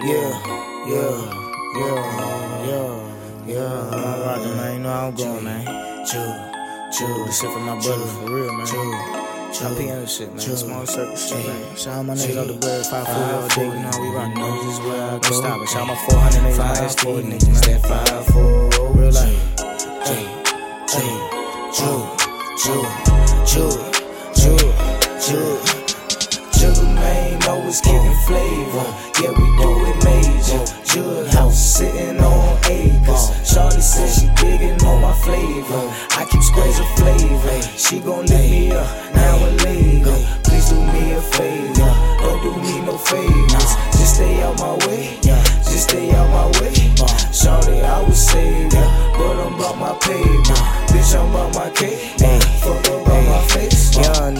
Yeah, yeah, yeah, yeah, yeah. I'm rockin', man. You know how I'm going, man. Chew, chew. This shit for my brother, for real, man. Chew, I'm peeing this shit, man. Small circle shit, man. Shout out my niggas out the bird, five four all day. You know we rockin'. This is where I go. Stop it. Shout out my 400 niggas, my SD niggas. That five four, real life. Chew, chew, chew, chew, chew, chew. Sugar man, always kicking flavor. Yeah, we I keep squares of flavor. She gon' lift me up now and later. Please do me a favor. Don't do me no favors. Just stay out my way. Just stay out my way. Shawty, I would save ya, but I'm about my paper. Bitch, I'm about my cake.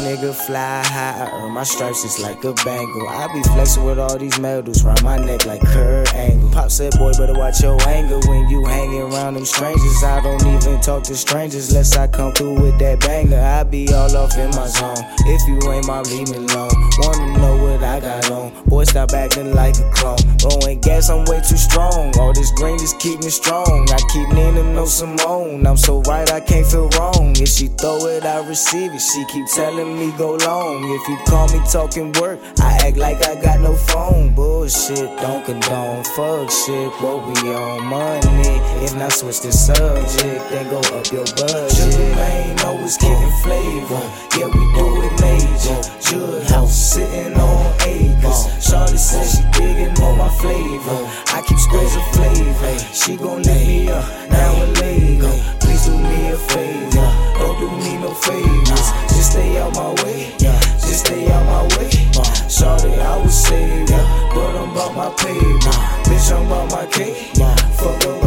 Nigga fly high, I earn my stripes just like a Bengal. I be flexing with all these medals round my neck like Kurt Angle. Pop said, boy, better watch your anger when you hanging around them strangers. I don't even talk to strangers unless I come through with that banger. I be all off in my zone. If you ain't my, leave me alone. Wanna know what I got on? Boy, stop acting like a clone. Blowing gas, I'm way too strong. All this green just keep me strong. I keep no Simone. I'm so right, I can't feel wrong. If she throw it, I receive it. She keep telling me go long. If you call me talking work, I act like I got no phone. Bullshit, don't condone. Fuck shit, what we on money. If not switch the subject, then go up your budget. Sugar man, always kicking flavor. Yeah, we do it major. Jug house sitting on acres. Shawty said she digging on my flavor. I keep squares of flavor. She gon' lift up now and later. Please do me a favor. Don't do me no favors. Just stay out my way. Just stay out my way. Shawty, I would save ya, but I'm about my paper. Bitch, I'm about my cake. Fuck